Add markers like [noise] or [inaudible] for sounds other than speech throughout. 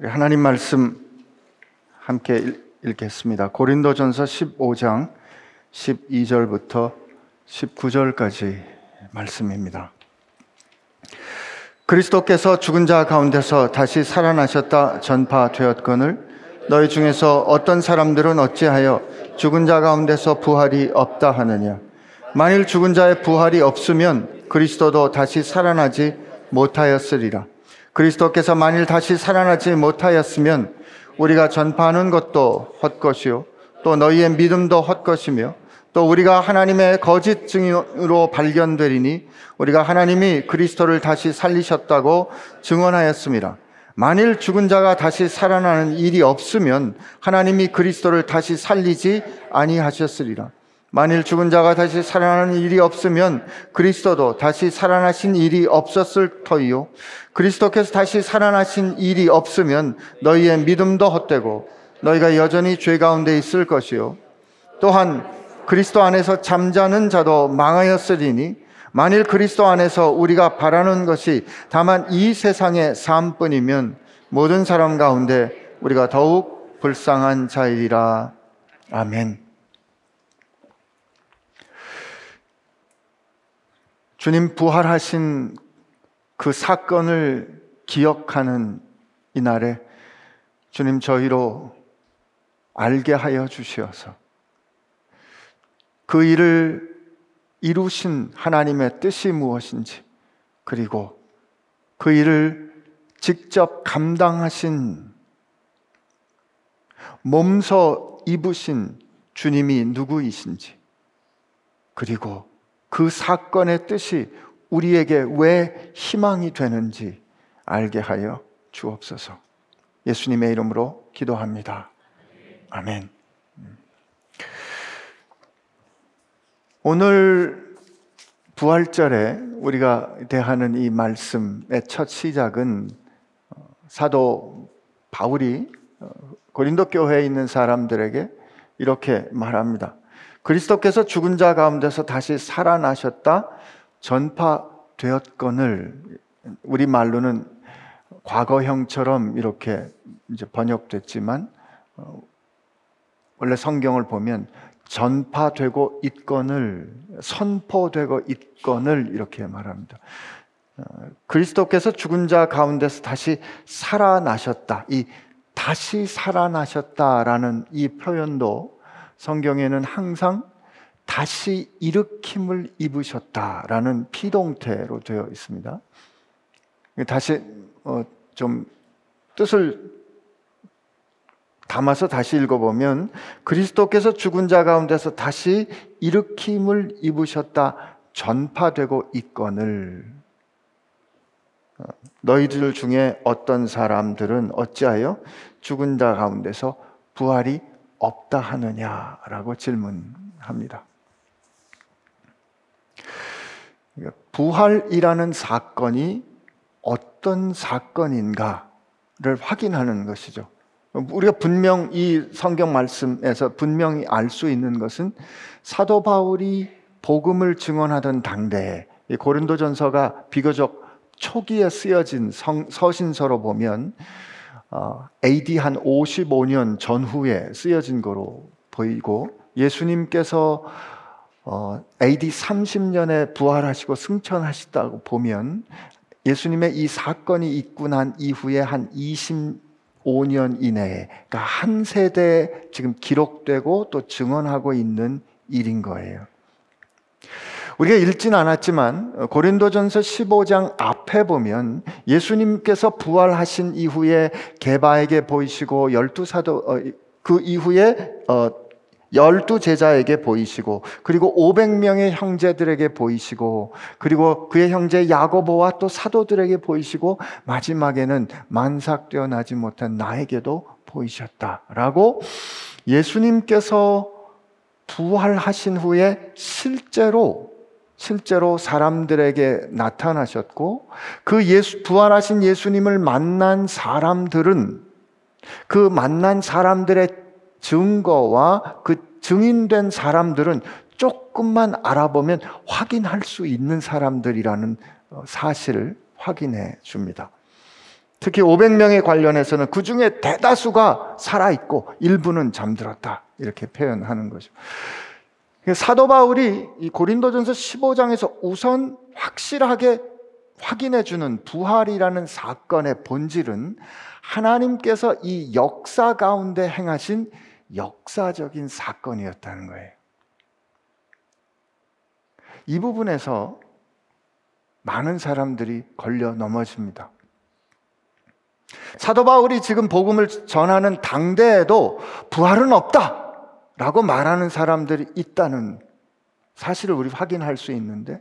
우리 하나님 말씀 함께 읽겠습니다. 고린도전서 15장 12절부터 19절까지 말씀입니다. 그리스도께서 죽은 자 가운데서 다시 살아나셨다 전파되었거늘 너희 중에서 어떤 사람들은 어찌하여 죽은 자 가운데서 부활이 없다 하느냐 만일 죽은 자의 부활이 없으면 그리스도도 다시 살아나지 못하였으리라 그리스도께서 만일 다시 살아나지 못하였으면 우리가 전파하는 것도 헛것이요 또 너희의 믿음도 헛것이며 또 우리가 하나님의 거짓 증인으로 발견되리니 우리가 하나님이 그리스도를 다시 살리셨다고 증언하였습니다. 만일 죽은 자가 다시 살아나는 일이 없으면 하나님이 그리스도를 다시 살리지 아니하셨으리라. 만일 죽은 자가 다시 살아나는 일이 없으면 그리스도도 다시 살아나신 일이 없었을 터이요. 그리스도께서 다시 살아나신 일이 없으면 너희의 믿음도 헛되고 너희가 여전히 죄 가운데 있을 것이요. 또한 그리스도 안에서 잠자는 자도 망하였으리니 만일 그리스도 안에서 우리가 바라는 것이 다만 이 세상의 삶뿐이면 모든 사람 가운데 우리가 더욱 불쌍한 자이리라. 아멘. 주님 부활하신 그 사건을 기억하는 이날에 주님 저희로 알게 하여 주시어서 그 일을 이루신 하나님의 뜻이 무엇인지 그리고 그 일을 직접 감당하신 몸서 입으신 주님이 누구이신지 그리고 그 사건의 뜻이 우리에게 왜 희망이 되는지 알게 하여 주옵소서. 예수님의 이름으로 기도합니다. 아멘. 오늘 부활절에 우리가 대하는 이 말씀의 첫 시작은 어, 사도 바울이 어, 고린도 교회에 있는 사람들에게 이렇게 말합니다. 그리스도께서 죽은 자 가운데서 다시 살아나셨다 전파되었건을 우리 말로는 과거형처럼 이렇게 이제 번역됐지만 어, 원래 성경을 보면 전파되고 있건을 선포되고 있건을 이렇게 말합니다. 어, 그리스도께서 죽은 자 가운데서 다시 살아나셨다. 이 다시 살아나셨다라는 이 표현도 성경에는 항상 다시 일으킴을 입으셨다라는 피동태로 되어 있습니다. 다시 어, 좀 뜻을 담아서 다시 읽어보면 그리스도께서 죽은 자 가운데서 다시 일으킴을 입으셨다 전파되고 있건을 어, 너희들 중에 어떤 사람들은 어찌하여 죽은 자 가운데서 부활이 없다 하느냐라고 질문합니다. 그러니까 부활이라는 사건이 어떤 사건인가를 확인하는 것이죠. 우리가 분명 이 성경 말씀에서 분명히 알 수 있는 것은 사도 바울이 복음을 증언하던 당대에 고린도전서가 비교적 초기에 쓰여진 성, 서신서로 보면 어, AD 한 55년 전후에 쓰여진 거로 보이고 예수님께서 어, AD 30년에 부활하시고 승천하시다고 보면 예수님의 이 사건이 있고 난 이후에 한 25년 이내에 한 세대 지금 기록되고 또 증언하고 있는 일인 거예요. 우리가 읽진 않았지만 어, 고린도전서 15장 앞에 보면 예수님께서 부활하신 이후에 개바에게 보이시고 열두 사도 어, 그 이후에 어, 열두 제자에게 보이시고 그리고 500명의 형제들에게 보이시고 그리고 그의 형제 야고보와 또 사도들에게 보이시고 마지막에는 만삭되어 나지 못한 나에게도 보이셨다라고 예수님께서 부활하신 후에 실제로 실제로 사람들에게 나타나셨고 그 예수 부활하신 예수님을 만난 사람들은 그 만난 사람들의 증거와 그 증인된 사람들은 조금만 알아보면 확인할 수 있는 사람들이라는 어, 사실을 확인해 줍니다. 특히 500명에 관련해서는 그 중에 대다수가 살아있고 일부는 잠들었다. 이렇게 표현하는 거죠. 사도 바울이 이 고린도전서 15장에서 우선 확실하게 확인해 주는 부활이라는 사건의 본질은 하나님께서 이 역사 가운데 행하신 역사적인 사건이었다는 거예요. 이 부분에서 많은 사람들이 걸려 넘어집니다. 사도 바울이 지금 복음을 전하는 당대에도 부활은 없다! 라고 말하는 사람들이 있다는 사실을 우리 확인할 수 있는데,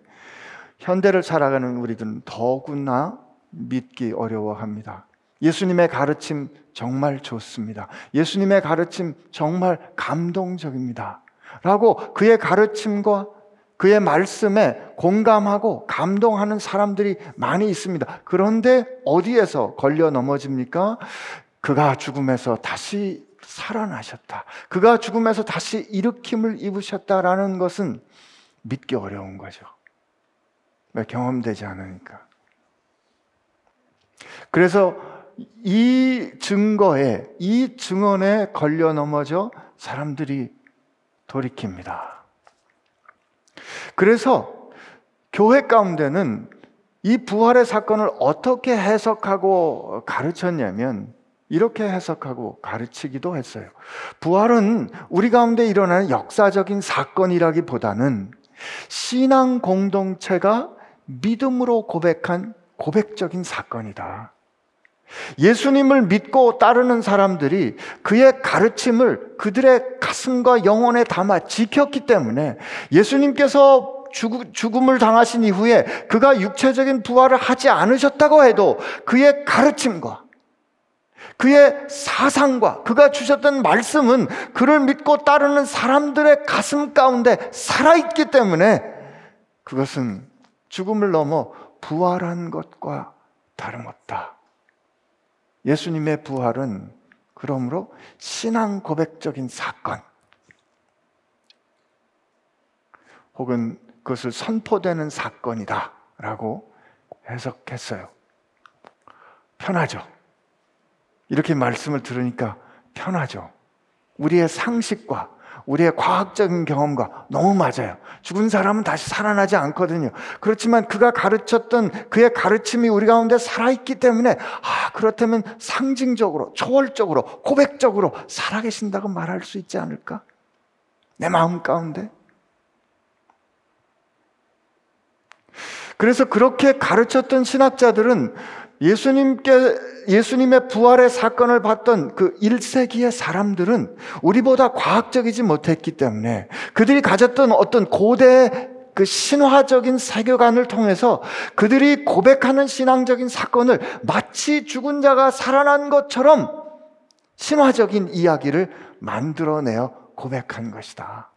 현대를 살아가는 우리들은 더구나 믿기 어려워합니다. 예수님의 가르침 정말 좋습니다. 예수님의 가르침 정말 감동적입니다. 라고 그의 가르침과 그의 말씀에 공감하고 감동하는 사람들이 많이 있습니다. 그런데 어디에서 걸려 넘어집니까? 그가 죽음에서 다시 살아나셨다. 그가 죽음에서 다시 일으킴을 입으셨다라는 것은 믿기 어려운 거죠. 왜 경험되지 않으니까. 그래서 이 증거에, 이 증언에 걸려 넘어져 사람들이 돌이킵니다. 그래서 교회 가운데는 이 부활의 사건을 어떻게 해석하고 가르쳤냐면 이렇게 해석하고 가르치기도 했어요. 부활은 우리 가운데 일어나는 역사적인 사건이라기보다는 신앙 공동체가 믿음으로 고백한 고백적인 사건이다. 예수님을 믿고 따르는 사람들이 그의 가르침을 그들의 가슴과 영혼에 담아 지켰기 때문에 예수님께서 죽음을 당하신 이후에 그가 육체적인 부활을 하지 않으셨다고 해도 그의 가르침과 그의 사상과 그가 주셨던 말씀은 그를 믿고 따르는 사람들의 가슴 가운데 살아있기 때문에 그것은 죽음을 넘어 부활한 것과 다름없다. 예수님의 부활은 그러므로 신앙 고백적인 사건 혹은 그것을 선포되는 사건이다 라고 해석했어요. 편하죠. 이렇게 말씀을 들으니까 편하죠. 우리의 상식과 우리의 과학적인 경험과 너무 맞아요. 죽은 사람은 다시 살아나지 않거든요. 그렇지만 그가 가르쳤던 그의 가르침이 우리 가운데 살아있기 때문에, 아, 그렇다면 상징적으로, 초월적으로, 고백적으로 살아계신다고 말할 수 있지 않을까? 내 마음 가운데? 그래서 그렇게 가르쳤던 신학자들은 예수님께, 예수님의 부활의 사건을 봤던 그 1세기의 사람들은 우리보다 과학적이지 못했기 때문에 그들이 가졌던 어떤 고대 그 신화적인 세계관을 통해서 그들이 고백하는 신앙적인 사건을 마치 죽은 자가 살아난 것처럼 신화적인 이야기를 만들어내어 고백한 것이다.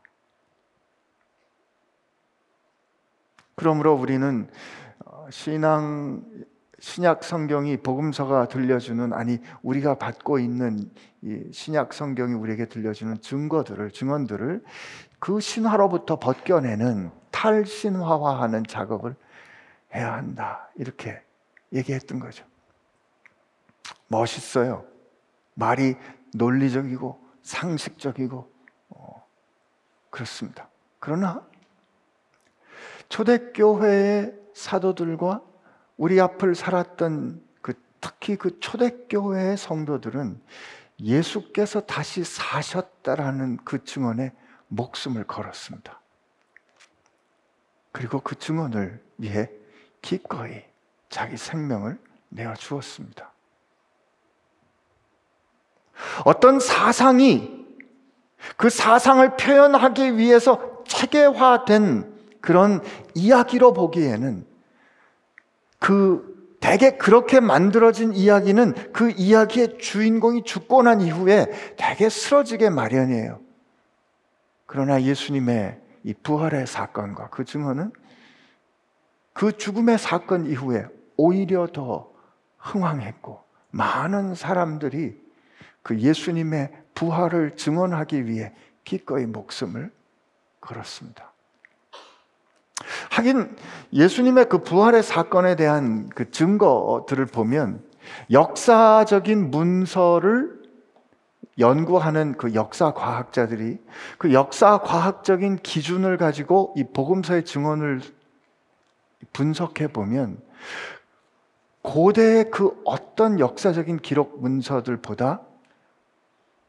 그러므로 우리는 신앙 신약 성경이 복음서가 들려주는 아니 우리가 받고 있는 이 신약 성경이 우리에게 들려주는 증거들을 증언들을 그 신화로부터 벗겨내는 탈신화화하는 작업을 해야 한다 이렇게 얘기했던 거죠. 멋있어요. 말이 논리적이고 상식적이고 어, 그렇습니다. 그러나 초대교회의 사도들과 우리 앞을 살았던 그 특히 그 초대교회의 성도들은 예수께서 다시 사셨다라는 그 증언에 목숨을 걸었습니다. 그리고 그 증언을 위해 기꺼이 자기 생명을 내어 주었습니다. 어떤 사상이 그 사상을 표현하기 위해서 체계화된 그런 이야기로 보기에는 그 대개 그렇게 만들어진 이야기는 그 이야기의 주인공이 죽고 난 이후에 대개 쓰러지게 마련이에요. 그러나 예수님의 이 부활의 사건과 그 증언은 그 죽음의 사건 이후에 오히려 더 흥황했고 많은 사람들이 그 예수님의 부활을 증언하기 위해 기꺼이 목숨을 걸었습니다. 하긴 예수님의 그 부활의 사건에 대한 그 증거들을 보면 역사적인 문서를 연구하는 그 역사 과학자들이 그 역사 과학적인 기준을 가지고 이 복음서의 증언을 분석해 보면 고대의 그 어떤 역사적인 기록 문서들보다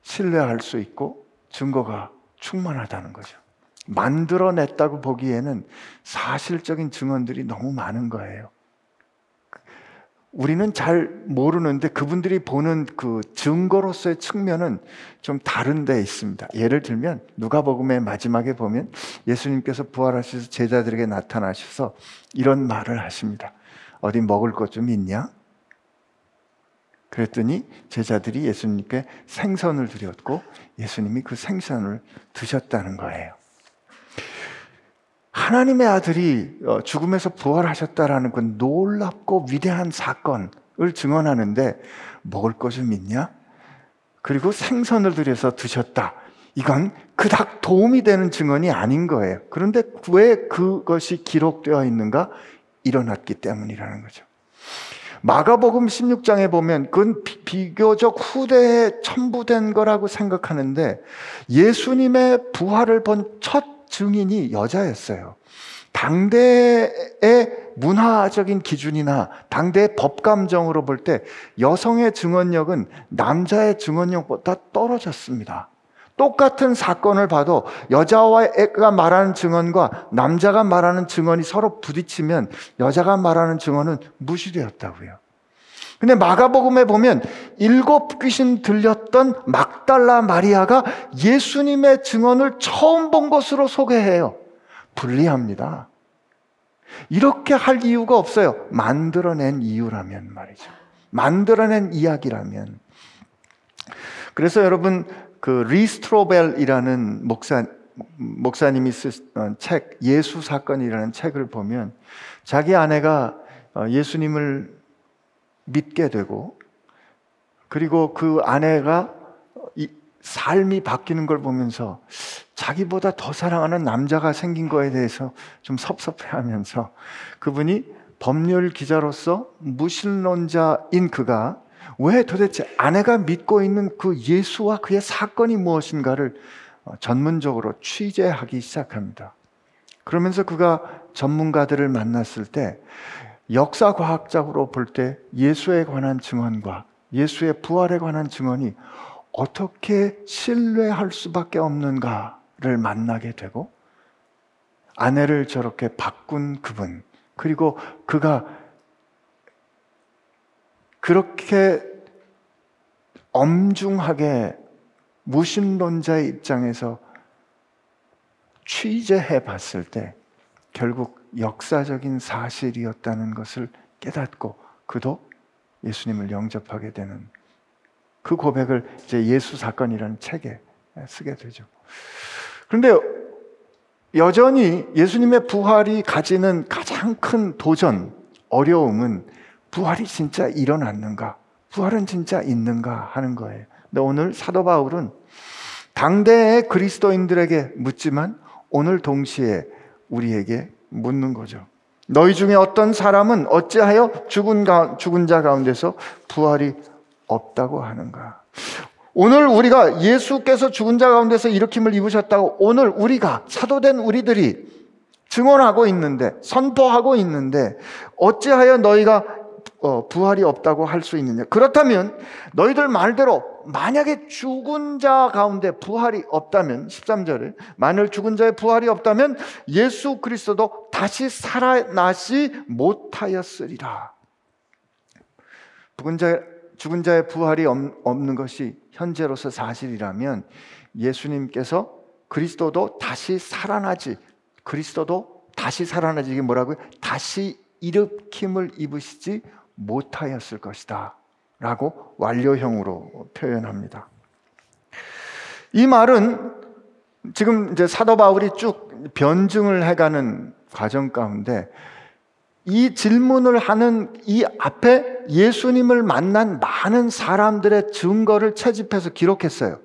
신뢰할 수 있고 증거가 충만하다는 거죠. 만들어냈다고 보기에는 사실적인 증언들이 너무 많은 거예요. 우리는 잘 모르는데 그분들이 보는 그 증거로서의 측면은 좀 다른 데 있습니다. 예를 들면 누가복음의 마지막에 보면 예수님께서 부활하셔서 제자들에게 나타나셔서 이런 말을 하십니다. 어디 먹을 것 좀 있냐? 그랬더니 제자들이 예수님께 생선을 드렸고 예수님이 그 생선을 드셨다는 거예요. 하나님의 아들이 어, 죽음에서 부활하셨다라는 건 놀랍고 위대한 사건을 증언하는데 먹을 것을 있냐? 그리고 생선을 들여서 드셨다. 이건 그닥 도움이 되는 증언이 아닌 거예요. 그런데 왜 그것이 기록되어 있는가? 일어났기 때문이라는 거죠. 마가복음 16장에 보면 그건 비 교적 후대에 첨부된 거라고 생각하는데 예수님의 부활을 본 첫 증인이 여자였어요. 당대의 문화적인 기준이나 당대의 법감정으로 볼 때 여성의 증언력은 남자의 증언력보다 떨어졌습니다. 똑같은 사건을 봐도 여자와 애가 말하는 증언과 남자가 말하는 증언이 서로 부딪히면 여자가 말하는 증언은 무시되었다고요. 근데 마가복음에 보면 일곱 귀신 들렸던 막달라 마리아가 예수님의 증언을 처음 본 것으로 소개해요. 불리합니다. 이렇게 할 이유가 없어요. 만들어낸 이유라면 말이죠. 만들어낸 이야기라면. 그래서 여러분 그 리스트로벨이라는 목사 목사님이 쓴 어, 책 예수 사건이라는 책을 보면 자기 아내가 어, 예수님을 믿게 되고 그리고 그 아내가 삶이 바뀌는 걸 보면서 자기보다 더 사랑하는 남자가 생긴 거에 대해서 좀 섭섭해 하면서 그분이 법률 기자로서 무신론자인 그가 왜 도대체 아내가 믿고 있는 그 예수와 그의 사건이 무엇인가를 어, 전문적으로 취재하기 시작합니다. 그러면서 그가 전문가들을 만났을 때 역사 과학적으로 볼 때 예수에 관한 증언과 예수의 부활에 관한 증언이 어떻게 신뢰할 수밖에 없는가를 만나게 되고 아내를 저렇게 바꾼 그분 그리고 그가 그렇게 엄중하게 무신론자의 입장에서 취재해 봤을 때 결국 역사적인 사실이었다는 것을 깨닫고 그도 예수님을 영접하게 되는 그 고백을 이제 예수 사건이라는 책에 쓰게 되죠. 그런데 여전히 예수님의 부활이 가지는 가장 큰 도전, 어려움은 부활이 진짜 일어났는가? 부활은 진짜 있는가? 하는 거예요. 근데 오늘 사도 바울은 당대의 그리스도인들에게 묻지만 오늘 동시에 우리에게 묻는 거죠. 너희 중에 어떤 사람은 어찌하여 죽은, 가, 죽은 자 가운데서 부활이 없다고 하는가? 오늘 우리가 예수께서 죽은 자 가운데서 일으킴을 입으셨다고 오늘 우리가 사도된 우리들이 증언하고 있는데 선포하고 있는데 어찌하여 너희가 어, 부활이 없다고 할 수 있느냐? 그렇다면 너희들 말대로 만약에 죽은 자 가운데 부활이 없다면 13절에 만일 죽은 자의 부활이 없다면 예수 그리스도도 다시 살아나시 못하였으리라. 죽은 자 죽은 자의 부활이 없는 것이 현재로서 사실이라면 예수님께서 그리스도도 다시 살아나지 그리스도도 다시 살아나지 이게 뭐라고요? 다시 일으킴을 입으시지 못하였을 것이다. 라고 완료형으로 표현합니다. 이 말은 지금 이제 사도 바울이 쭉 변증을 해가는 과정 가운데 이 질문을 하는 이 앞에 예수님을 만난 많은 사람들의 증거를 채집해서 기록했어요.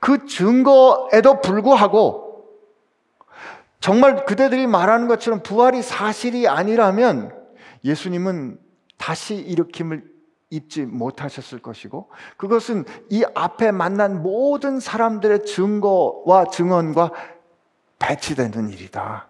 그 증거에도 불구하고 정말 그대들이 말하는 것처럼 부활이 사실이 아니라면 예수님은 다시 일으킴을 잊지 못하셨을 것이고 그것은 이 앞에 만난 모든 사람들의 증거와 증언과 배치되는 일이다.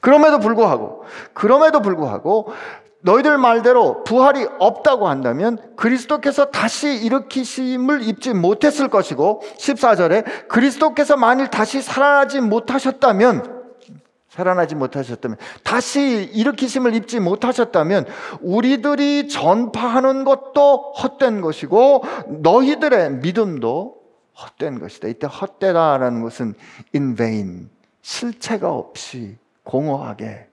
그럼에도 불구하고 그럼에도 불구하고 너희들 말대로 부활이 없다고 한다면 그리스도께서 다시 일으키심을 입지 못했을 것이고 14절에 그리스도께서 만일 다시 살아나지 못하셨다면 살아나지 못하셨다면 다시 일으키심을 입지 못하셨다면 우리들이 전파하는 것도 헛된 것이고 너희들의 믿음도 헛된 것이다. 이때 헛되다라는 것은 in vain 실체가 없이 공허하게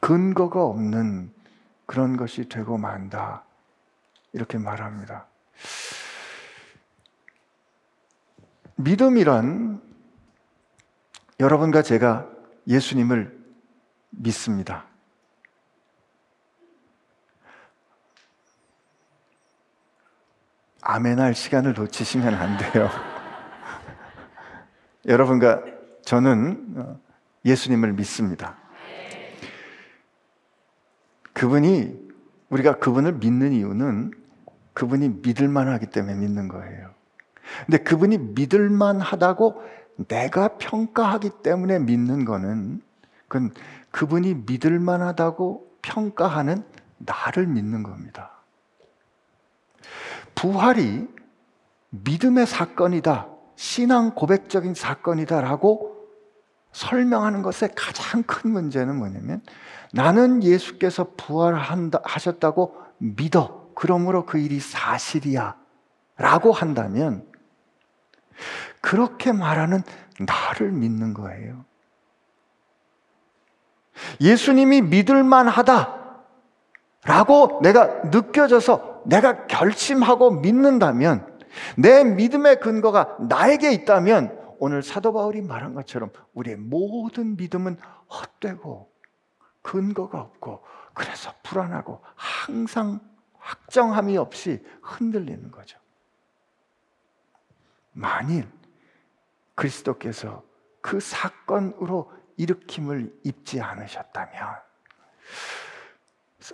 근거가 없는 그런 것이 되고 만다. 이렇게 말합니다. 믿음이란 여러분과 제가 예수님을 믿습니다. 아멘할 시간을 놓치시면 안 돼요. [laughs] 여러분과 저는 예수님을 믿습니다. 그분이 우리가 그분을 믿는 이유는 그분이 믿을만 하기 때문에 믿는 거예요. 근데 그분이 믿을만 하다고 내가 평가하기 때문에 믿는 거는 그건 그분이 믿을 만 하다고 평가하는 나를 믿는 겁니다. 부활이 믿음의 사건이다. 신앙 고백적인 사건이다라고 설명하는 것의 가장 큰 문제는 뭐냐면 나는 예수께서 부활하셨다고 믿어. 그러므로 그 일이 사실이야. 라고 한다면 그렇게 말하는 나를 믿는 거예요. 예수님이 믿을만 하다. 라고 내가 느껴져서 내가 결심하고 믿는다면 내 믿음의 근거가 나에게 있다면 오늘 사도 바울이 말한 것처럼 우리의 모든 믿음은 헛되고 근거가 없고 그래서 불안하고 항상 확정함이 없이 흔들리는 거죠. 만일 그리스도께서 그 사건으로 일으킴을 입지 않으셨다면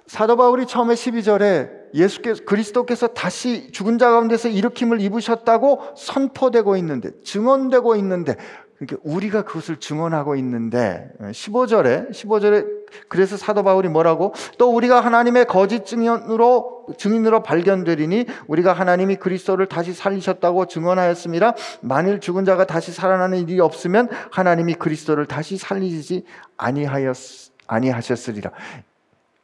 사도 바울이 처음에 12절에 예수께서 그리스도께서 다시 죽은 자 가운데서 일으킴을 입으셨다고 선포되고 있는데 증언되고 있는데 그러니까 우리가 그것을 증언하고 있는데 15절에 15절에 그래서 사도 바울이 뭐라고 또 우리가 하나님의 거짓 증인으로 증인으로 발견되리니 우리가 하나님이 그리스도를 다시 살리셨다고 증언하였습니다. 만일 죽은 자가 다시 살아나는 일이 없으면 하나님이 그리스도를 다시 살리지 아니하였 아니하셨으리라.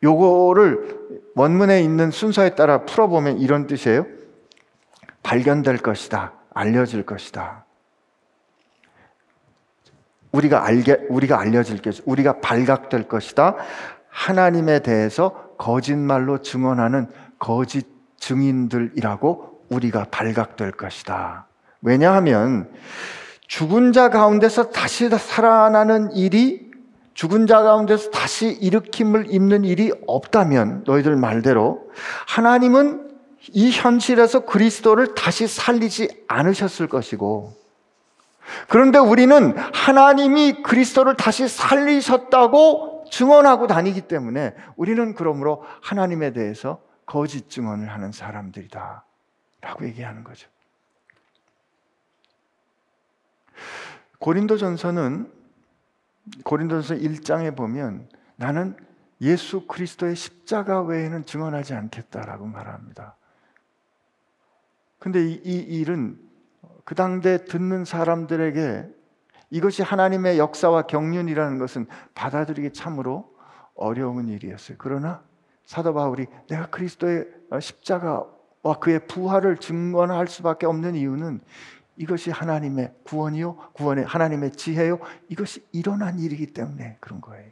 요거를 원문에 있는 순서에 따라 풀어보면 이런 뜻이에요. 발견될 것이다. 알려질 것이다. 우리가 알게, 우리가 알려질 것, 우리가 발각될 것이다. 하나님에 대해서 거짓말로 증언하는 거짓 증인들이라고 우리가 발각될 것이다. 왜냐하면 죽은 자 가운데서 다시 살아나는 일이 죽은 자 가운데서 다시 일으킴을 입는 일이 없다면 너희들 말대로 하나님은 이 현실에서 그리스도를 다시 살리지 않으셨을 것이고 그런데 우리는 하나님이 그리스도를 다시 살리셨다고 증언하고 다니기 때문에 우리는 그러므로 하나님에 대해서 거짓 증언을 하는 사람들이다. 라고 얘기하는 거죠. 고린도 전서는 고린도전서 1장에 보면 나는 예수 그리스도의 십자가 외에는 증언하지 않겠다라고 말합니다. 근데 이, 이 일은 그 당대 듣는 사람들에게 이것이 하나님의 역사와 경륜이라는 것은 받아들이기 참으로 어려운 일이었어요. 그러나 사도 바울이 내가 그리스도의 십자가와 그의 부활을 증언할 수밖에 없는 이유는 이것이 하나님의 구원이요, 구원의 하나님의 지혜요, 이것이 일어난 일이기 때문에 그런 거예요.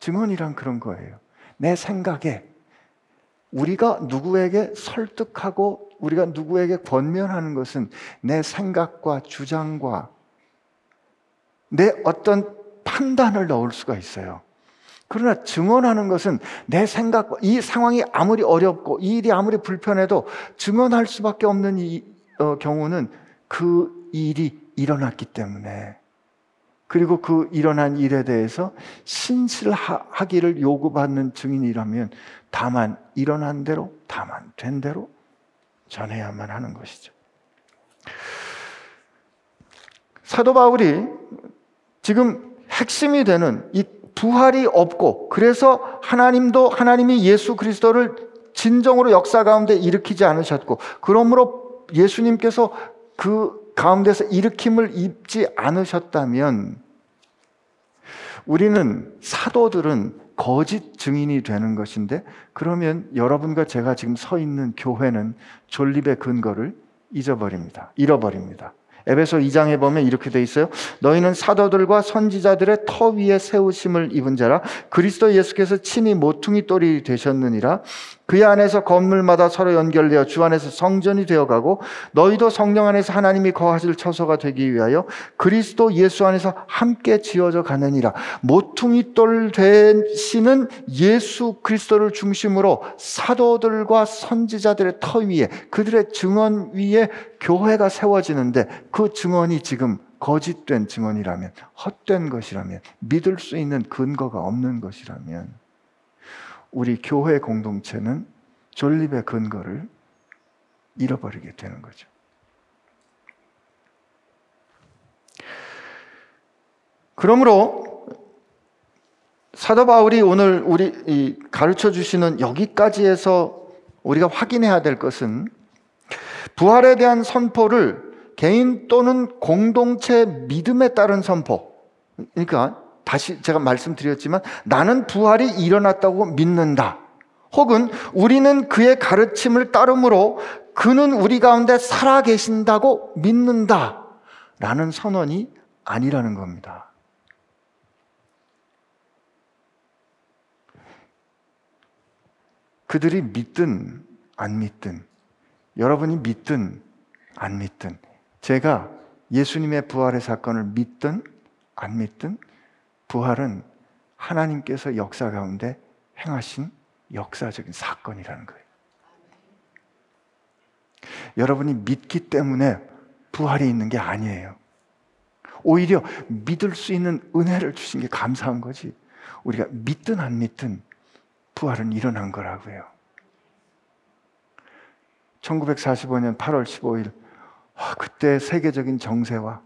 증언이란 그런 거예요. 내 생각에 우리가 누구에게 설득하고 우리가 누구에게 권면하는 것은 내 생각과 주장과 내 어떤 판단을 넣을 수가 있어요. 그러나 증언하는 것은 내 생각과 이 상황이 아무리 어렵고 이 일이 아무리 불편해도 증언할 수밖에 없는 이 어, 경우는 그 일이 일어났기 때문에 그리고 그 일어난 일에 대해서 신실하기를 요구받는 증인이라면 다만 일어난 대로, 다만 된 대로 전해야만 하는 것이죠. 사도 바울이 지금 핵심이 되는 이 부활이 없고 그래서 하나님도 하나님이 예수 그리스도를 진정으로 역사 가운데 일으키지 않으셨고 그러므로 예수님께서 그 가운데서 일으킴을 입지 않으셨다면 우리는 사도들은 거짓 증인이 되는 것인데 그러면 여러분과 제가 지금 서 있는 교회는 존립의 근거를 잊어버립니다. 잃어버립니다. 에베소 2장에 보면 이렇게 돼 있어요. 너희는 사도들과 선지자들의 터 위에 세우심을 입은 자라 그리스도 예수께서 친히 모퉁이 돌이 되셨느니라 그 안에서 건물마다 서로 연결되어 주 안에서 성전이 되어가고 너희도 성령 안에서 하나님이 거하실 처소가 되기 위하여 그리스도 예수 안에서 함께 지어져 가느니라. 모퉁이 돌 되시는 예수 그리스도를 중심으로 사도들과 선지자들의 터 위에 그들의 증언 위에 교회가 세워지는데 그 증언이 지금 거짓된 증언이라면 헛된 것이라면 믿을 수 있는 근거가 없는 것이라면 우리 교회 공동체는 존립의 근거를 잃어버리게 되는 거죠. 그러므로 사도 바울이 오늘 우리 가르쳐 주시는 여기까지에서 우리가 확인해야 될 것은 부활에 대한 선포를 개인 또는 공동체 믿음에 따른 선포. 그러니까 다시 제가 말씀드렸지만 나는 부활이 일어났다고 믿는다. 혹은 우리는 그의 가르침을 따름으로 그는 우리 가운데 살아 계신다고 믿는다. 라는 선언이 아니라는 겁니다. 그들이 믿든 안 믿든 여러분이 믿든 안 믿든 제가 예수님의 부활의 사건을 믿든 안 믿든 부활은 하나님께서 역사 가운데 행하신 역사적인 사건이라는 거예요. 여러분이 믿기 때문에 부활이 있는 게 아니에요. 오히려 믿을 수 있는 은혜를 주신 게 감사한 거지. 우리가 믿든 안 믿든 부활은 일어난 거라고요. 1945년 8월 15일 그때 세계적인 정세와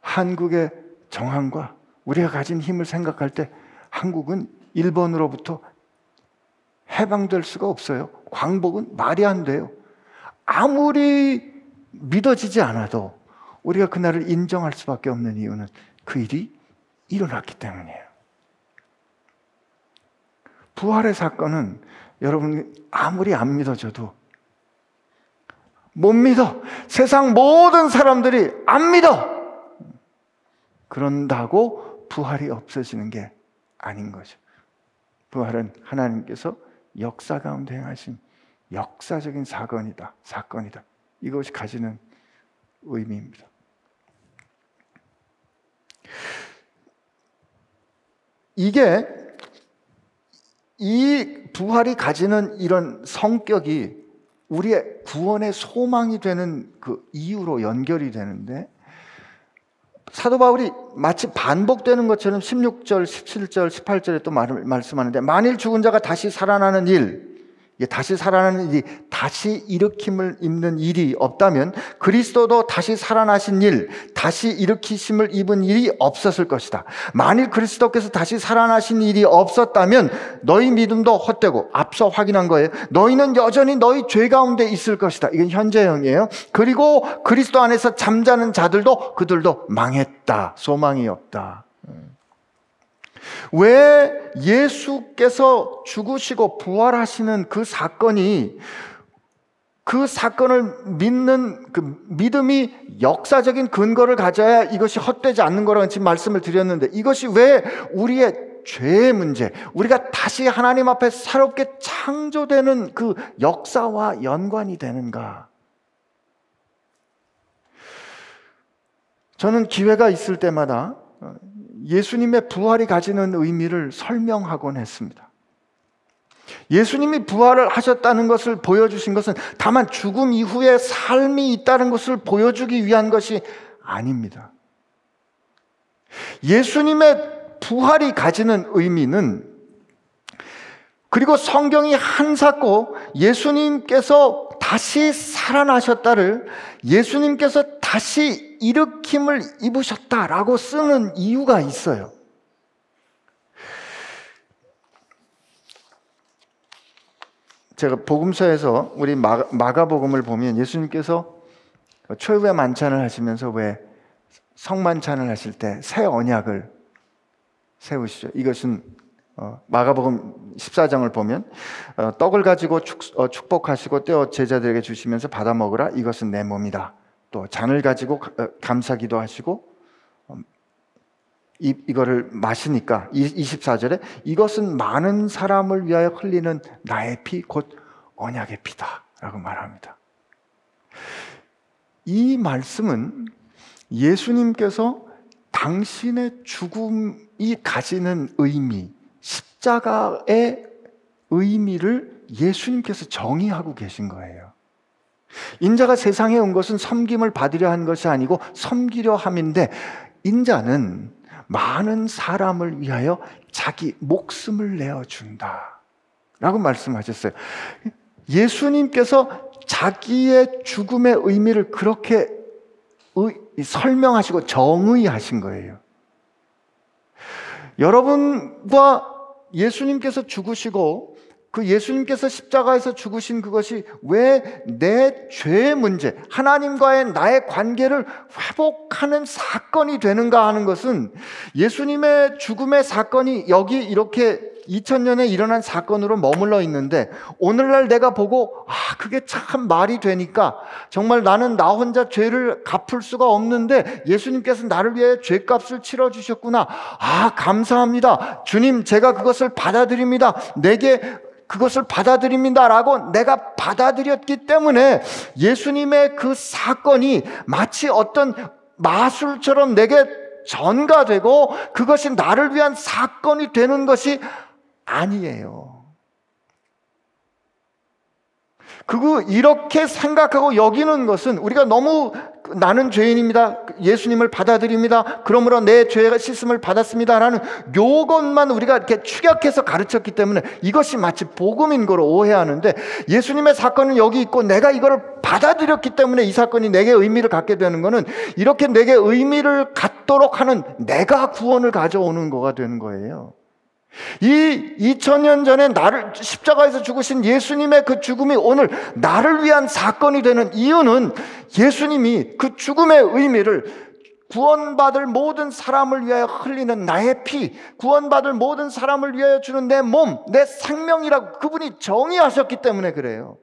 한국의 정황과 우리가 가진 힘을 생각할 때 한국은 일본으로부터 해방될 수가 없어요. 광복은 말이 안 돼요. 아무리 믿어지지 않아도 우리가 그날을 인정할 수밖에 없는 이유는 그 일이 일어났기 때문이에요. 부활의 사건은 여러분 아무리 안 믿어져도 못 믿어. 세상 모든 사람들이 안 믿어. 그런다고 부활이 없어지는 게 아닌 거죠. 부활은 하나님께서 역사 가운데 행하신 역사적인 사건이다. 사건이다. 이것이 가지는 의미입니다. 이게 이 부활이 가지는 이런 성격이 우리의 구원의 소망이 되는 그 이유로 연결이 되는데 사도 바울이 마치 반복되는 것처럼 16절, 17절, 18절에 또 말씀하는데 만일 죽은 자가 다시 살아나는 일, 다시 살아나는 일이 다시 일으킴을 입는 일이 없다면 그리스도도 다시 살아나신 일, 다시 일으키심을 입은 일이 없었을 것이다. 만일 그리스도께서 다시 살아나신 일이 없었다면 너희 믿음도 헛되고 앞서 확인한 거예요. 너희는 여전히 너희 죄 가운데 있을 것이다. 이건 현재형이에요. 그리고 그리스도 안에서 잠자는 자들도 그들도 망했다. 소망이 없다. 왜 예수께서 죽으시고 부활하시는 그 사건이 그 사건을 믿는 그 믿음이 역사적인 근거를 가져야 이것이 헛되지 않는 거라고 지금 말씀을 드렸는데 이것이 왜 우리의 죄의 문제, 우리가 다시 하나님 앞에 새롭게 창조되는 그 역사와 연관이 되는가? 저는 기회가 있을 때마다 예수님의 부활이 가지는 의미를 설명하곤 했습니다. 예수님이 부활을 하셨다는 것을 보여주신 것은 다만 죽음 이후에 삶이 있다는 것을 보여주기 위한 것이 아닙니다. 예수님의 부활이 가지는 의미는 그리고 성경이 한사코 예수님께서 다시 살아나셨다를 예수님께서 다시 일으킴을 입으셨다라고 쓰는 이유가 있어요. 제가 복음서에서 우리 마가, 복음을 보면 예수님께서 초유의 만찬을 하시면서 왜 성만찬을 하실 때 새 언약을 세우시죠. 이것은 어, 마가복음 14장을 보면 어, 떡을 가지고 축, 어, 복하시고 떼어 제자들에게 주시면서 받아 먹으라 이것은 내 몸이다. 또 잔을 가지고 어, 감사기도 하시고 음, 이, 이거를 마시니까 24절에 이것은 많은 사람을 위하여 흘리는 나의 피 곧 언약의 피다라고 말합니다. 이 말씀은 예수님께서 당신의 죽음이 가지는 의미, 십자가의 의미를 예수님께서 정의하고 계신 거예요. 인자가 세상에 온 것은 섬김을 받으려 한 것이 아니고 섬기려 함인데 인자는 많은 사람을 위하여 자기 목숨을 내어 준다. 라고 말씀하셨어요. 예수님께서 자기의 죽음의 의미를 그렇게 의, 설명하시고 정의하신 거예요. 여러분과 예수님께서 죽으시고 그 예수님께서 십자가에서 죽으신 그것이 왜 내 죄의 문제, 하나님과의 나의 관계를 회복하는 사건이 되는가 하는 것은 예수님의 죽음의 사건이 여기 이렇게 2000년에 일어난 사건으로 머물러 있는데 오늘날 내가 보고 아 그게 참 말이 되니까 정말 나는 나 혼자 죄를 갚을 수가 없는데 예수님께서 나를 위해 죄값을 치러 주셨구나. 아 감사합니다. 주님 제가 그것을 받아들입니다. 내게 그것을 받아들입니다라고 내가 받아들였기 때문에 예수님의 그 사건이 마치 어떤 마술처럼 내게 전가되고 그것이 나를 위한 사건이 되는 것이 아니에요. 그거 이렇게 생각하고 여기는 것은 우리가 너무 나는 죄인입니다. 예수님을 받아들입니다. 그러므로 내 죄가 씻음을 받았습니다라는 요것만 우리가 이렇게 축약해서 가르쳤기 때문에 이것이 마치 복음인 거로 오해하는데 예수님의 사건은 여기 있고 내가 이거를 받아들였기 때문에 이 사건이 내게 의미를 갖게 되는 거는 이렇게 내게 의미를 갖도록 하는 내가 구원을 가져오는 거가 되는 거예요. 이 2000년 전에 나를 십자가에서 죽으신 예수님의 그 죽음이 오늘 나를 위한 사건이 되는 이유는 예수님이 그 죽음의 의미를 구원받을 모든 사람을 위하여 흘리는 나의 피, 구원받을 모든 사람을 위하여 주는 내 몸, 내 생명이라고 그분이 정의하셨기 때문에 그래요.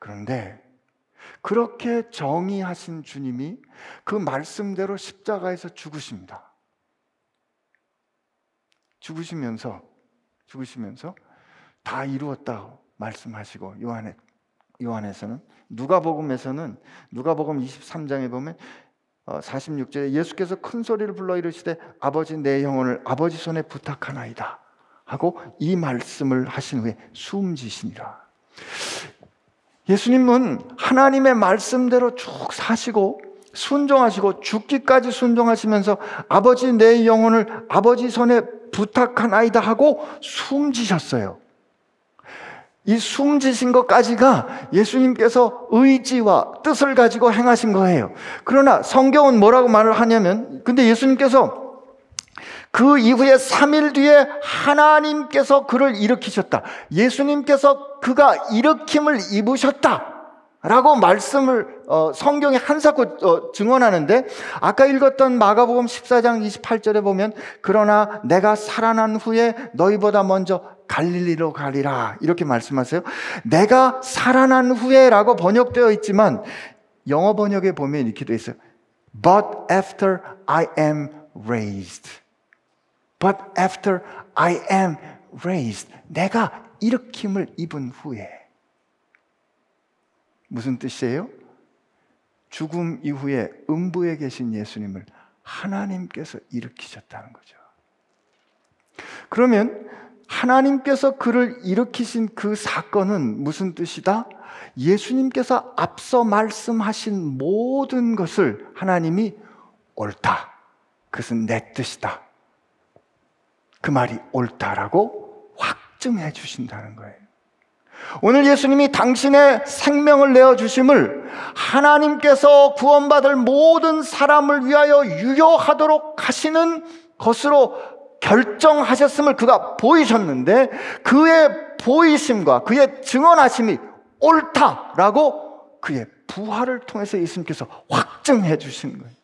그런데 그렇게 정의하신 주님이 그 말씀대로 십자가에서 죽으십니다. 죽으시면서 죽으시면서 다 이루었다고 말씀하시고 요한에 요한에서는 누가복음에서는 누가복음 23장에 보면 46절에 어, 예수께서 큰 소리를 불러 이르시되 아버지 내 영혼을 아버지 손에 부탁하나이다 하고 이 말씀을 하신 후에 숨지시니라. 예수님은 하나님의 말씀대로 쭉 사시고 순종하시고 죽기까지 순종하시면서 아버지 내 영혼을 아버지 손에 부탁하나이다 하고 숨지셨어요. 이 숨지신 것까지가 예수님께서 의지와 뜻을 가지고 행하신 거예요. 그러나 성경은 뭐라고 말을 하냐면, 근데 예수님께서 그 이후에 3일 뒤에 하나님께서 그를 일으키셨다. 예수님께서 그가 일으킴을 입으셨다. 라고 말씀을 어, 성경에 한사코 어, 증언하는데 아까 읽었던 마가복음 14장 28절에 보면 그러나 내가 살아난 후에 너희보다 먼저 갈릴리로 가리라 이렇게 말씀하세요. 내가 살아난 후에라고 번역되어 있지만 영어 번역에 보면 이렇게 되어 있어요. But after I am raised. But after I am raised. 내가 일으킴을 입은 후에 무슨 뜻이에요? 죽음 이후에 음부에 계신 예수님을 하나님께서 일으키셨다는 거죠. 그러면 하나님께서 그를 일으키신 그 사건은 무슨 뜻이다? 예수님께서 앞서 말씀하신 모든 것을 하나님이 옳다. 그것은 내 뜻이다. 그 말이 옳다라고 확증해 주신다는 거예요. 오늘 예수님이 당신의 생명을 내어 주심을 하나님께서 구원받을 모든 사람을 위하여 유효하도록 하시는 것으로 결정하셨음을 그가 보이셨는데 그의 보이심과 그의 증언하심이 옳다라고 그의 부활을 통해서 예수님께서 확증해 주신 거예요.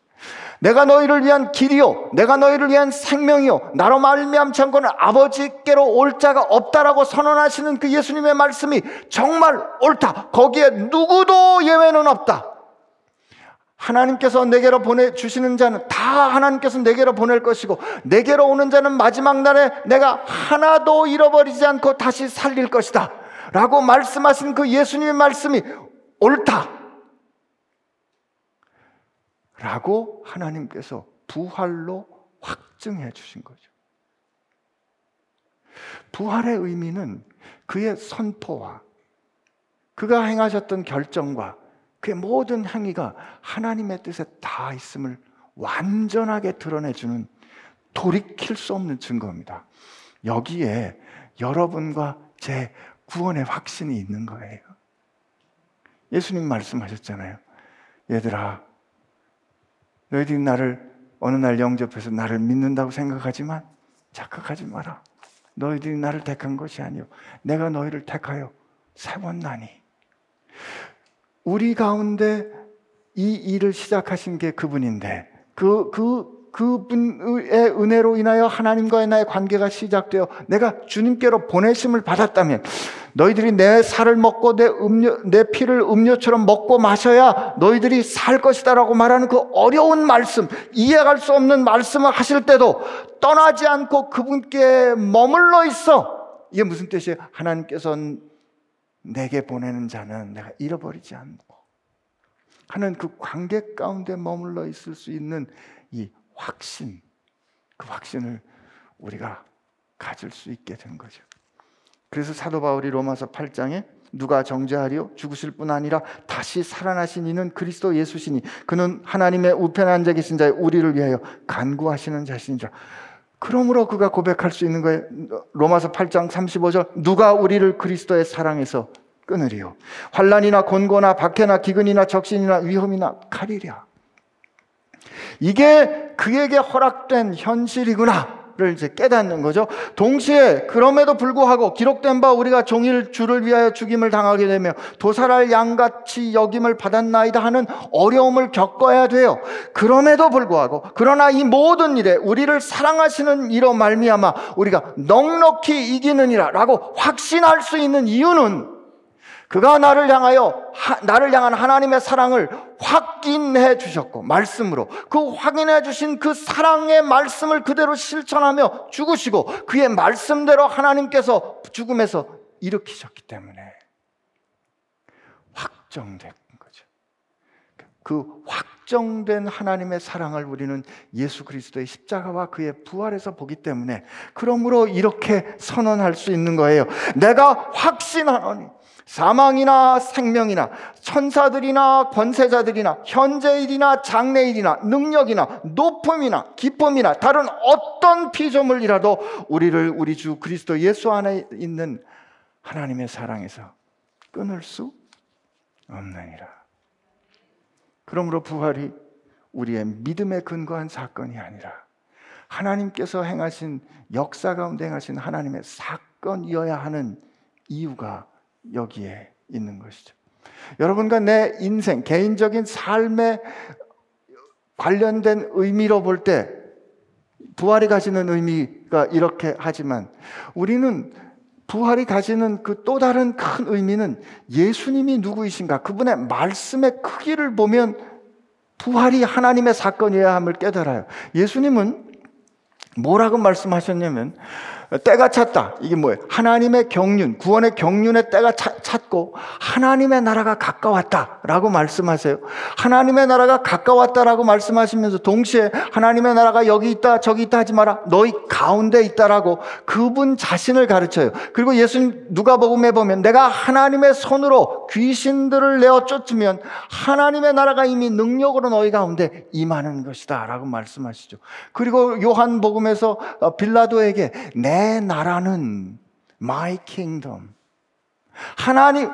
내가 너희를 위한 길이요 내가 너희를 위한 생명이요 나로 말미암지 않고는 아버지께로 올 자가 없다라고 선언하시는 그 예수님의 말씀이 정말 옳다. 거기에 누구도 예외는 없다. 하나님께서 내게로 보내 주시는 자는 다 하나님께서 내게로 보낼 것이고 내게로 오는 자는 마지막 날에 내가 하나도 잃어버리지 않고 다시 살릴 것이다. 라고 말씀하신 그 예수님의 말씀이 옳다. 라고 하나님께서 부활로 확증해 주신 거죠. 부활의 의미는 그의 선포와 그가 행하셨던 결정과 그의 모든 행위가 하나님의 뜻에 다 있음을 완전하게 드러내주는 돌이킬 수 없는 증거입니다. 여기에 여러분과 제 구원의 확신이 있는 거예요. 예수님 말씀하셨잖아요. 얘들아, 너희들이 나를 어느 날 영접해서 나를 믿는다고 생각하지만 착각하지 마라. 너희들이 나를 택한 것이 아니요. 내가 너희를 택하여 세웠나니. 우리 가운데 이 일을 시작하신 게 그분인데 그, 그, 그분의 은혜로 인하여 하나님과의 나의 관계가 시작되어 내가 주님께로 보내심을 받았다면 너희들이 내 살을 먹고 내 음료, 내 피를 음료처럼 먹고 마셔야 너희들이 살 것이다라고 말하는 그 어려운 말씀, 이해할 수 없는 말씀을 하실 때도 떠나지 않고 그분께 머물러 있어. 이게 무슨 뜻이에요? 하나님께서 내게 보내는 자는 내가 잃어버리지 않고 하는 그 관계 가운데 머물러 있을 수 있는 이 확신, 그 확신을 우리가 가질 수 있게 된 거죠. 그래서 사도 바울이 로마서 8장에 누가 정죄하리요? 죽으실 뿐 아니라 다시 살아나신 이는 그리스도 예수시니 그는 하나님의 우편에 앉아 계신 자의 우리를 위하여 간구하시는 자신이라. 그러므로 그가 고백할 수 있는 거예요. 로마서 8장 35절 누가 우리를 그리스도의 사랑에서 끊으리요. 환란이나 곤고나 박해나 기근이나 적신이나 위험이나 칼이랴. 이게 그에게 허락된 현실이구나. 를 이제 깨닫는 거죠. 동시에 그럼에도 불구하고 기록된 바 우리가 종일 주를 위하여 죽임을 당하게 되며 도살할 양같이 여김을 받았나이다 하는 어려움을 겪어야 돼요. 그럼에도 불구하고 그러나 이 모든 일에 우리를 사랑하시는 이로 말미암아 우리가 넉넉히 이기느니라라고 확신할 수 있는 이유는 그가 나를 향하여 하, 나를 향한 하나님의 사랑을 확인해 주셨고 말씀으로 그 확인해 주신 그 사랑의 말씀을 그대로 실천하며 죽으시고 그의 말씀대로 하나님께서 죽음에서 일으키셨기 때문에 확정된 거죠. 그 확정된 하나님의 사랑을 우리는 예수 그리스도의 십자가와 그의 부활에서 보기 때문에 그러므로 이렇게 선언할 수 있는 거예요. 내가 확신하노니 사망이나 생명이나 천사들이나 권세자들이나 현재일이나 장래일이나 능력이나 높음이나 기쁨이나 다른 어떤 피조물이라도 우리를 우리 주 그리스도 예수 안에 있는 하나님의 사랑에서 끊을 수 없느니라. 그러므로 부활이 우리의 믿음에 근거한 사건이 아니라 하나님께서 행하신 역사 가운데 행하신 하나님의 사건이어야 하는 이유가 여기에 있는 것이죠. 여러분과 내 인생, 개인적인 삶에 관련된 의미로 볼 때 부활이 가지는 의미가 이렇게 하지만 우리는 부활이 가지는 그 또 다른 큰 의미는 예수님이 누구이신가 그분의 말씀의 크기를 보면 부활이 하나님의 사건이어야 함을 깨달아요. 예수님은 뭐라고 말씀하셨냐면 때가 찼다. 이게 뭐예요? 하나님의 경륜, 구원의 경륜의 때가 차, 찼고 하나님의 나라가 가까웠다라고 말씀하세요. 하나님의 나라가 가까웠다라고 말씀하시면서 동시에 하나님의 나라가 여기 있다, 저기 있다 하지 마라. 너희 가운데 있다라고 그분 자신을 가르쳐요. 그리고 예수님 누가복음에 보면 내가 하나님의 손으로 귀신들을 내어 쫓으면 하나님의 나라가 이미 능력으로 너희 가운데 임하는 것이다라고 말씀하시죠. 그리고 요한복음에서 어, 빌라도에게 내 나라는 my kingdom. 하나님,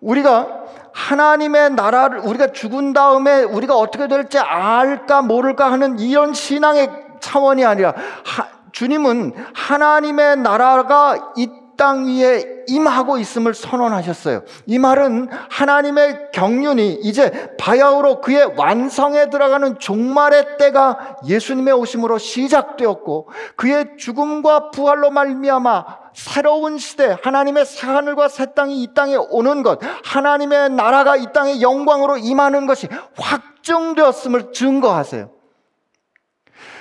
우리가 하나님의 나라를 우리가 죽은 다음에 우리가 어떻게 될지 알까 모를까 하는 이런 신앙의 차원이 아니라 하, 주님은 하나님의 나라가 이 땅 위에 임하고 있음을 선언하셨어요. 이 말은 하나님의 경륜이 이제 바야흐로 그의 완성에 들어가는 종말의 때가 예수님의 오심으로 시작되었고 그의 죽음과 부활로 말미암아 새로운 시대 하나님의 새 하늘과 새 땅이 이 땅에 오는 것 하나님의 나라가 이 땅에 영광으로 임하는 것이 확정되었음을 증거하세요.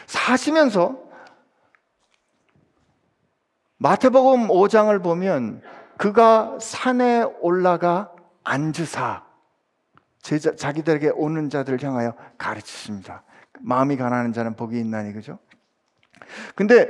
사시면서 마태복음 5장을 보면 그가 산에 올라가 앉으사 제자, 자기들에게 오는 자들을 향하여 가르치십니다. 마음이 가난한 자는 복이 있나니 그죠? 근데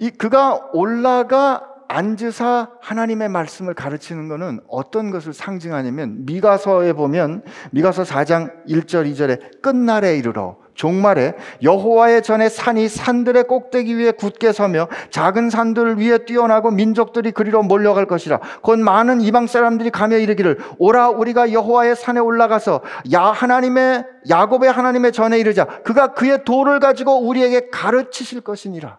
이 그가 올라가 앉으사 하나님의 말씀을 가르치는 것은 어떤 것을 상징하냐면 미가서에 보면 미가서 4장 1절 2절에 끝날에 이르러 종말에 여호와의 전에 산이 산들의 꼭대기 위에 굳게 서며 작은 산들 위에 뛰어나고 민족들이 그리로 몰려갈 것이라. 곧 많은 이방 사람들이 가며 이르기를 오라 우리가 여호와의 산에 올라가서 야 하나님의 야곱의 하나님의 전에 이르자. 그가 그의 돌을 가지고 우리에게 가르치실 것이니라.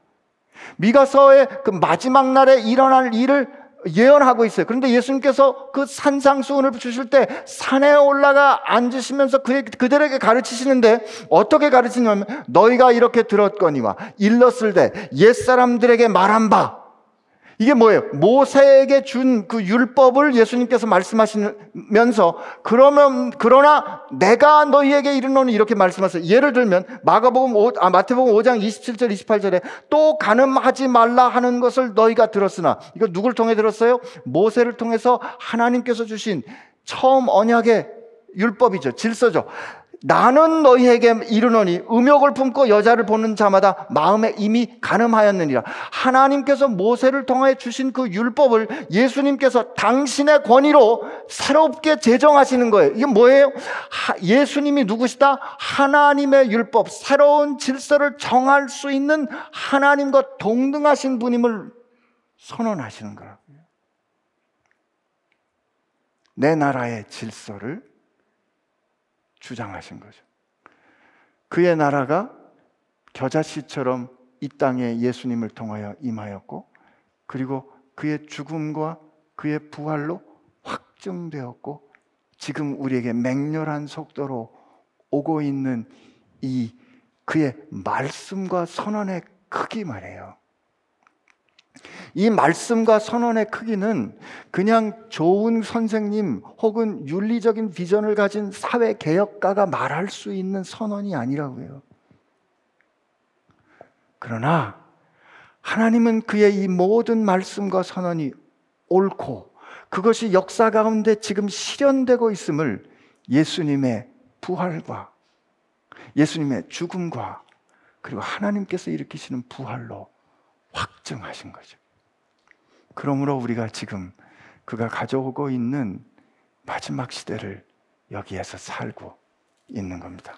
미가서의 그 마지막 날에 일어날 일을 예언하고 있어요. 그런데 예수님께서 그 산상수훈을 주실 때 산에 올라가 앉으시면서 그들에게 가르치시는데 어떻게 가르치냐면 너희가 이렇게 들었거니와 일렀을 때 옛사람들에게 말한 바 이게 뭐예요? 모세에게 준 그 율법을 예수님께서 말씀하시면서 그러면 그러나 내가 너희에게 이르노니 이렇게 말씀하세요. 예를 들면 마가복음 5, 아 마태복음 5장 27절 28절에 또 간음하지 말라 하는 것을 너희가 들었으나 이거 누굴 통해 들었어요? 모세를 통해서 하나님께서 주신 처음 언약의 율법이죠. 질서죠. 나는 너희에게 이르노니 음욕을 품고 여자를 보는 자마다 마음에 이미 가늠하였느니라. 하나님께서 모세를 통해 주신 그 율법을 예수님께서 당신의 권위로 새롭게 제정하시는 거예요. 이게 뭐예요? 예수님이 누구시다? 하나님의 율법, 새로운 질서를 정할 수 있는 하나님과 동등하신 분임을 선언하시는 거라고요. 내 나라의 질서를 주장하신 거죠. 그의 나라가 겨자씨처럼 이 땅에 예수님을 통하여 임하였고 그리고 그의 죽음과 그의 부활로 확증되었고 지금 우리에게 맹렬한 속도로 오고 있는 이 그의 말씀과 선언의 크기 말이에요. 이 말씀과 선언의 크기는 그냥 좋은 선생님 혹은 윤리적인 비전을 가진 사회 개혁가가 말할 수 있는 선언이 아니라고요. 그러나 하나님은 그의 이 모든 말씀과 선언이 옳고 그것이 역사 가운데 지금 실현되고 있음을 예수님의 부활과 예수님의 죽음과 그리고 하나님께서 일으키시는 부활로 확증하신 거죠. 그러므로 우리가 지금 그가 가져오고 있는 마지막 시대를 여기에서 살고 있는 겁니다.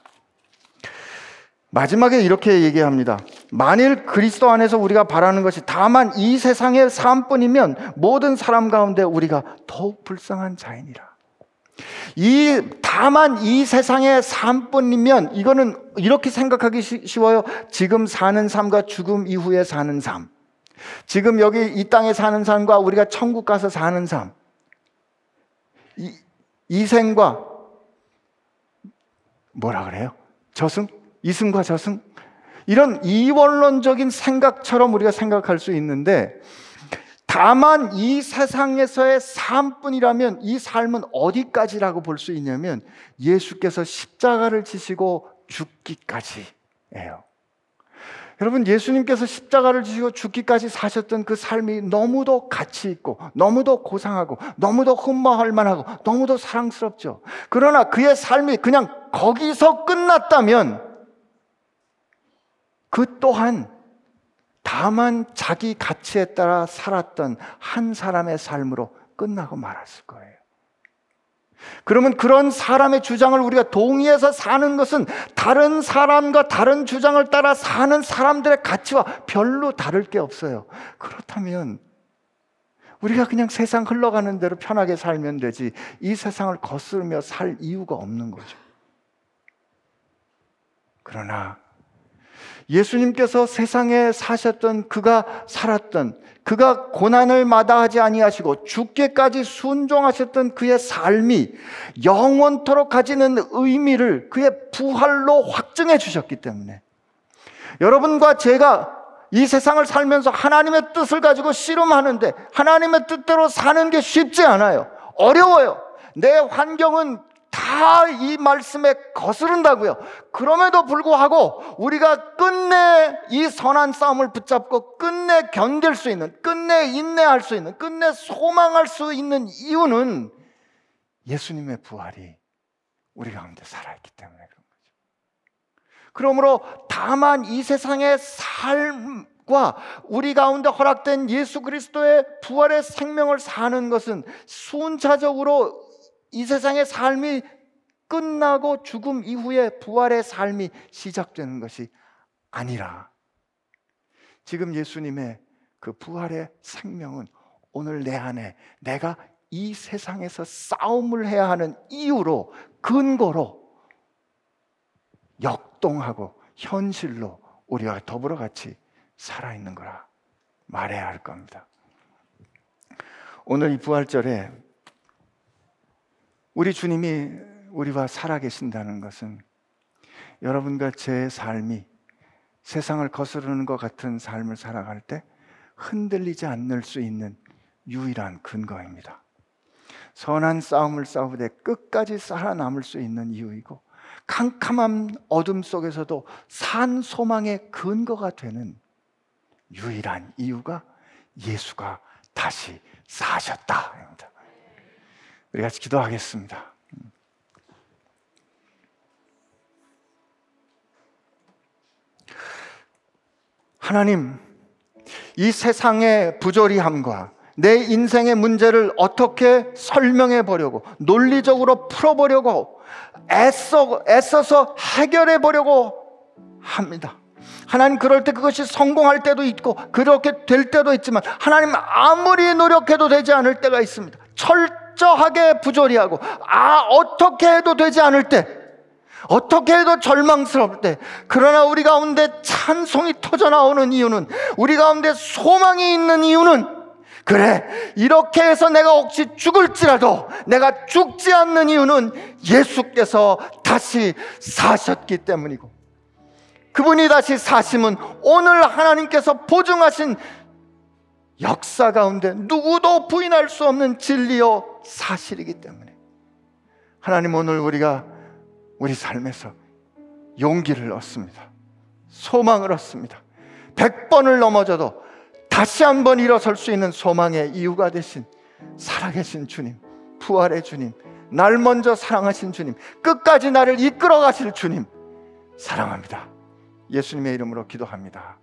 마지막에 이렇게 얘기합니다. 만일 그리스도 안에서 우리가 바라는 것이 다만 이 세상의 삶뿐이면 모든 사람 가운데 우리가 더욱 불쌍한 자이니라. 이 다만 이 세상의 삶뿐이면 이거는 이렇게 생각하기 쉬워요. 지금 사는 삶과 죽음 이후에 사는 삶. 지금 여기 이 땅에 사는 삶과 우리가 천국 가서 사는 삶. 이, 이 생과 뭐라 그래요? 저승? 이승과 저승? 이런 이원론적인 생각처럼 우리가 생각할 수 있는데 다만 이 세상에서의 삶뿐이라면 이 삶은 어디까지라고 볼 수 있냐면 예수께서 십자가를 지시고 죽기까지예요. 여러분 예수님께서 십자가를 지시고 죽기까지 사셨던 그 삶이 너무도 가치 있고 너무도 고상하고 너무도 흠모할 만하고 너무도 사랑스럽죠. 그러나 그의 삶이 그냥 거기서 끝났다면 그 또한 다만 자기 가치에 따라 살았던 한 사람의 삶으로 끝나고 말았을 거예요. 그러면 그런 사람의 주장을 우리가 동의해서 사는 것은 다른 사람과 다른 주장을 따라 사는 사람들의 가치와 별로 다를 게 없어요. 그렇다면 우리가 그냥 세상 흘러가는 대로 편하게 살면 되지 이 세상을 거스르며 살 이유가 없는 거죠. 그러나 예수님께서 세상에 사셨던 그가 살았던 그가 고난을 마다하지 아니하시고 죽게까지 순종하셨던 그의 삶이 영원토록 가지는 의미를 그의 부활로 확증해 주셨기 때문에 여러분과 제가 이 세상을 살면서 하나님의 뜻을 가지고 씨름하는데 하나님의 뜻대로 사는 게 쉽지 않아요. 어려워요. 내 환경은 다 이 말씀에 거스른다고요. 그럼에도 불구하고 우리가 끝내 이 선한 싸움을 붙잡고 끝내 견딜 수 있는, 끝내 인내할 수 있는, 끝내 소망할 수 있는 이유는 예수님의 부활이 우리 가운데 살아있기 때문에 그런 거죠. 그러므로 다만 이 세상의 삶과 우리 가운데 허락된 예수 그리스도의 부활의 생명을 사는 것은 순차적으로 이 세상의 삶이 끝나고 죽음 이후에 부활의 삶이 시작되는 것이 아니라 지금 예수님의 그 부활의 생명은 오늘 내 안에 내가 이 세상에서 싸움을 해야 하는 이유로 근거로 역동하고 현실로 우리와 더불어 같이 살아있는 거라 말해야 할 겁니다. 오늘 이 부활절에 우리 주님이 우리와 살아계신다는 것은 여러분과 제 삶이 세상을 거스르는 것 같은 삶을 살아갈 때 흔들리지 않을 수 있는 유일한 근거입니다. 선한 싸움을 싸우되 끝까지 살아남을 수 있는 이유이고 캄캄한 어둠 속에서도 산 소망의 근거가 되는 유일한 이유가 예수가 다시 사셨다입니다. 우리 같이 기도하겠습니다. 하나님, 이 세상의 부조리함과 내 인생의 문제를 어떻게 설명해 보려고, 논리적으로 풀어보려고, 애써, 애써서 해결해 보려고 합니다. 하나님 그럴 때 그것이 성공할 때도 있고, 그렇게 될 때도 있지만, 하나님 아무리 노력해도 되지 않을 때가 있습니다. 철 철저하게 부조리하고 아 어떻게 해도 되지 않을 때 어떻게 해도 절망스러울 때 그러나 우리 가운데 찬송이 터져 나오는 이유는 우리 가운데 소망이 있는 이유는 그래 이렇게 해서 내가 혹시 죽을지라도 내가 죽지 않는 이유는 예수께서 다시 사셨기 때문이고 그분이 다시 사심은 오늘 하나님께서 보증하신 역사 가운데 누구도 부인할 수 없는 진리요 사실이기 때문에 하나님 오늘 우리가 우리 삶에서 용기를 얻습니다. 소망을 얻습니다. 백 번을 넘어져도 다시 한번 일어설 수 있는 소망의 이유가 되신 살아계신 주님, 부활의 주님, 날 먼저 사랑하신 주님, 끝까지 나를 이끌어 가실 주님, 사랑합니다. 예수님의 이름으로 기도합니다.